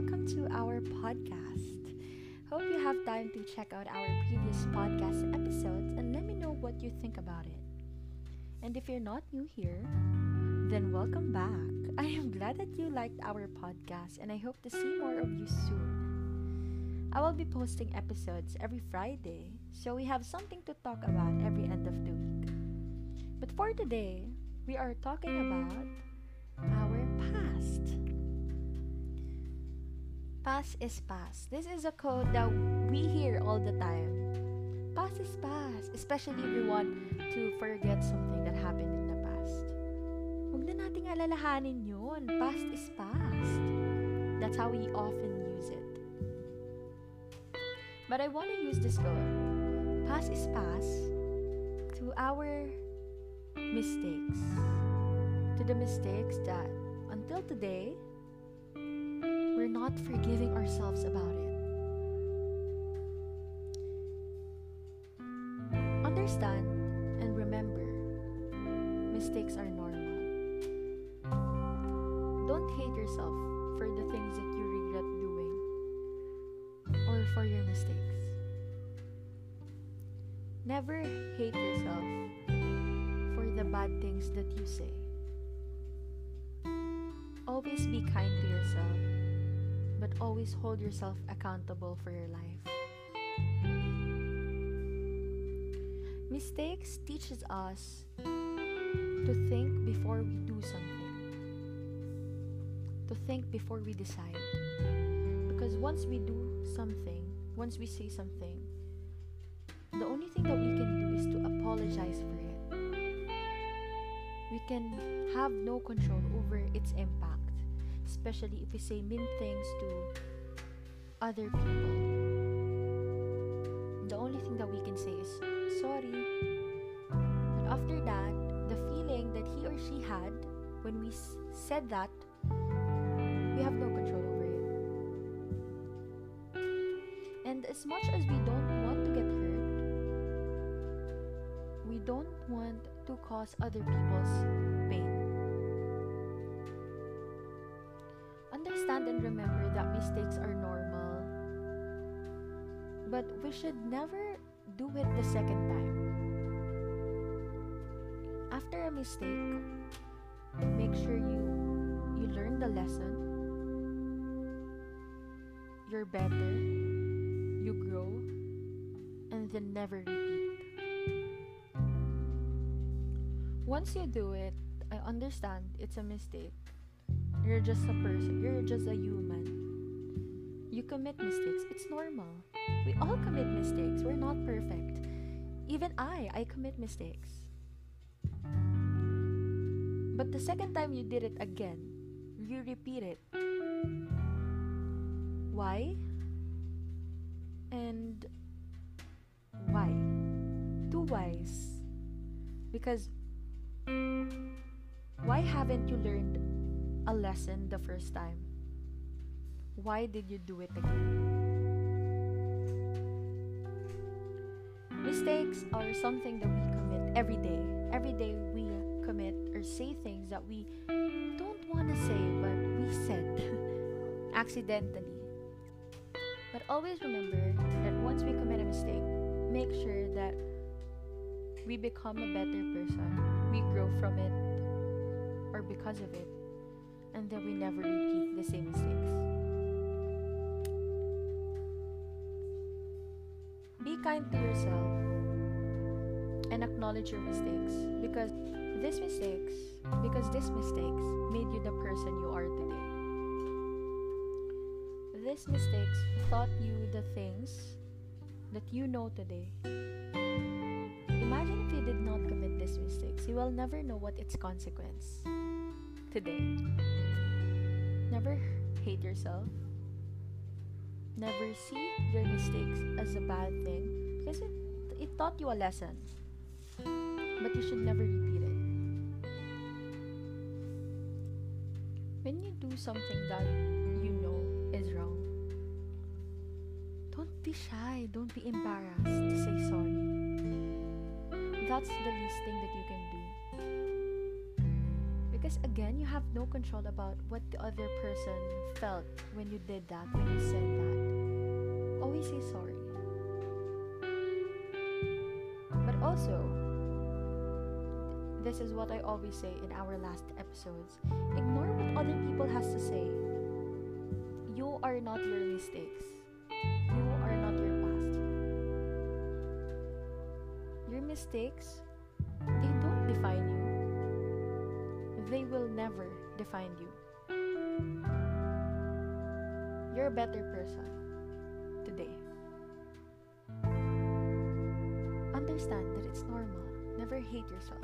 welcome to our podcast. Hope you have time to check out our previous podcast episodes and let me know what you think about it. And if you're not new here, then welcome back. I am glad that you liked our podcast and I hope to see more of you soon. I will be posting episodes every Friday, so we have something to talk about every end of the week. But for today, we are talking about Past is past. This is a code that we hear all the time. Past is past, especially if we want to forget something that happened in the past. Huwag na nating alalahanin yun. Past is past. That's how we often use it. But I want to use this code. Past is past to our mistakes. To the mistakes that until today, we're not forgiving ourselves about it. Understand and remember, mistakes are normal. Don't hate yourself for the things that you regret doing or for your mistakes. Never hate yourself for the bad things that you say. Always be kind to yourself, but always hold yourself accountable for your life. Mistakes teaches us to think before we do something. To think before we decide. Because once we do something, once we say something, the only thing that we can do is to apologize for it. We can have no control over its impact, especially if we say mean things to other people. The only thing that we can say is sorry. But after that, the feeling that he or she had when we s- said that, we have no control over it. And as much as we don't want to get hurt, we don't want to cause other people's and remember that mistakes are normal, but we should never do it the second time. After a mistake, make sure you you learn the lesson. You're better. You grow and then never repeat. Once you do it, I understand it's a mistake. You're just a person. You're just a human. You commit mistakes. It's normal. We all commit mistakes. We're not perfect. Even I, I commit mistakes. But the second time you did it again, you repeat it. Why? And why? Two whys. Because why haven't you learned a lesson the first time? Why did you do it again? Mistakes are something that we commit every day. Every day we commit or say things that we don't want to say, but we said accidentally. But always remember that once we commit a mistake, make sure that we become a better person. We grow from it or because of it, and that we never repeat the same mistakes. Be kind to yourself and acknowledge your mistakes because these mistakes, because these mistakes made you the person you are today. These mistakes taught you the things that you know today. Imagine if you did not commit these mistakes, you will never know what its consequence today. Never hate yourself. Never see your mistakes as a bad thing because it, it taught you a lesson. But you should never repeat it. When you do something that you know is wrong, don't be shy, don't be embarrassed to say sorry. That's the least thing that you can. Because again, you have no control about what the other person felt when you did that, when you said that. Always say sorry. But also, this is what I always say in our last episodes. Ignore what other people has to say. You are not your mistakes. You are not your past. Your mistakes, they don't define you. They will never define you. You're a better person today. Understand that it's normal. Never hate yourself.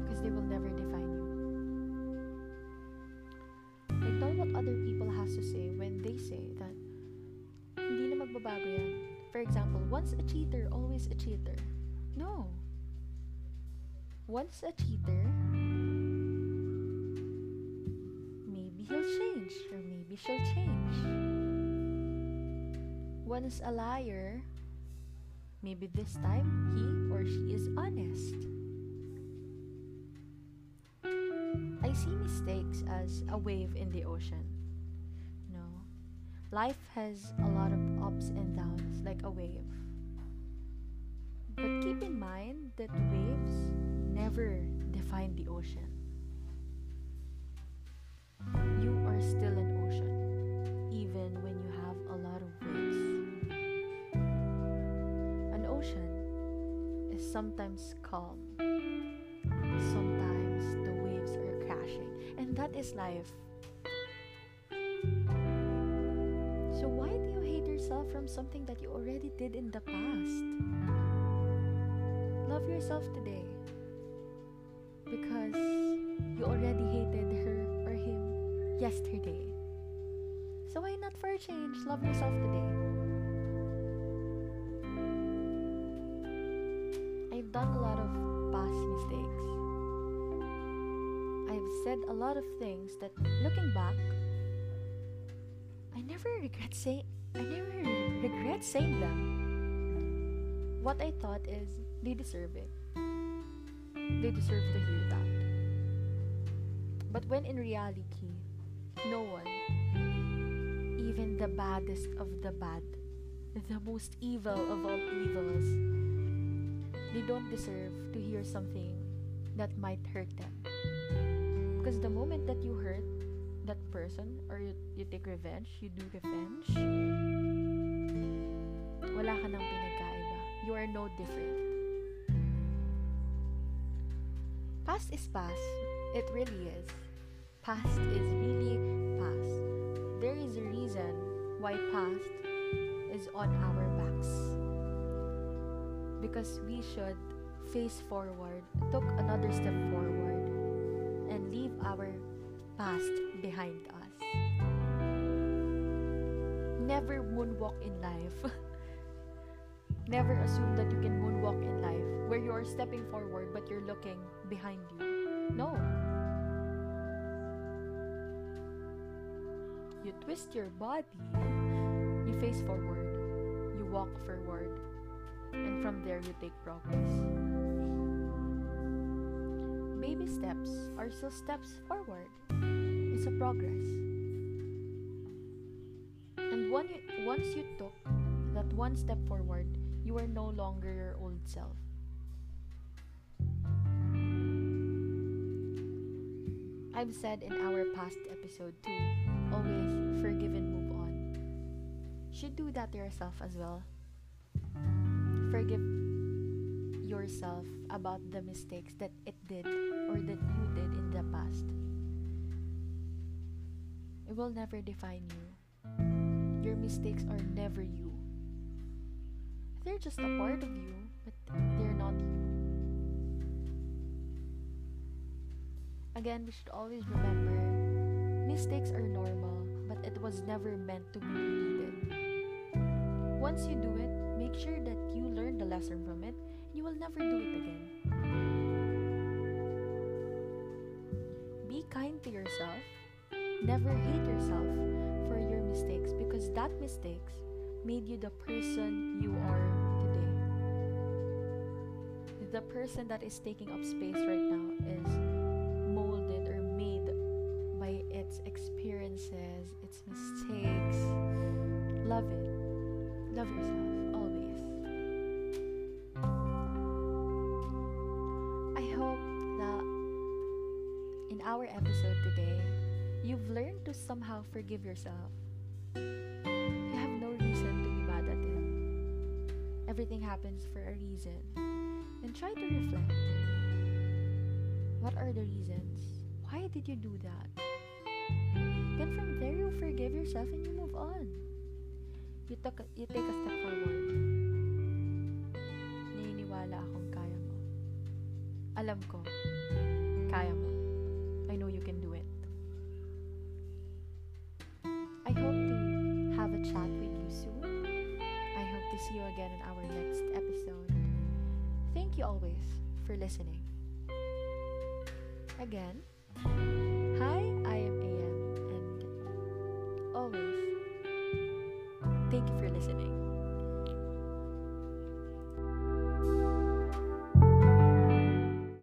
Because they will never define you. Ignore what other people has to say when they say that hindi na magbabago yan. For example, once a cheater, always a cheater. No. Once a cheater, maybe he'll change or maybe she'll change. Once a liar, maybe this time he or she is honest. I see mistakes as a wave in the ocean. No. Life has a lot of ups and downs like a wave. But keep in mind that waves never define the ocean. You are still an ocean, even when you have a lot of waves. An ocean is sometimes calm, sometimes the waves are crashing, and that is life. So, why do you hate yourself from something that you already did in the past? Love yourself today because you already hated her or him yesterday. So why not for a change? Love yourself today. I've done a lot of past mistakes. I've said a lot of things that looking back, I never regret saying I never regret saying them. What I thought is they deserve it. They deserve to hear that. But when in reality, no one, even the baddest of the bad, the most evil of all evils, they don't deserve to hear something that might hurt them. Because the moment that you hurt that person or you, you take revenge, you do revenge, wala ka nang pinagkaiba. You are no different. Past is past. It really is. Past is really past. There is a reason why past is on our backs. Because we should face forward, took another step forward, and leave our past behind us. Never moonwalk in life. Never assume that you can moonwalk in life where you are stepping forward but you're looking behind you. No. You twist your body, you face forward, you walk forward, and from there you take progress. Baby steps are still steps forward. It's a progress. And once you took that one step forward, you are no longer your old self. I've said in our past episode too, always forgive and move on. Should do that to yourself as well. Forgive yourself about the mistakes that it did or that you did in the past. It will never define you. Your mistakes are never you. They're just a part of you, but they're not you. Again, we should always remember mistakes are normal, but it was never meant to be repeated. Once you do it, make sure that you learn the lesson from it, and you will never do it again. Be kind to yourself. Never hate yourself for your mistakes because that mistakes made you the person you are today. the person that is taking up space right now is molded or made by its experiences, its mistakes. Love it. Love yourself always. I hope that in our episode today, you've learned to somehow forgive yourself. Everything happens for a reason. And try to reflect. What are the reasons? Why did you do that? Then from there, you forgive yourself and you move on. You, took you take a step forward. Naniniwala akong kaya mo. Alam ko, kaya mo. see you again in our next episode. Thank you always for listening. Again, hi, I am AM, and always.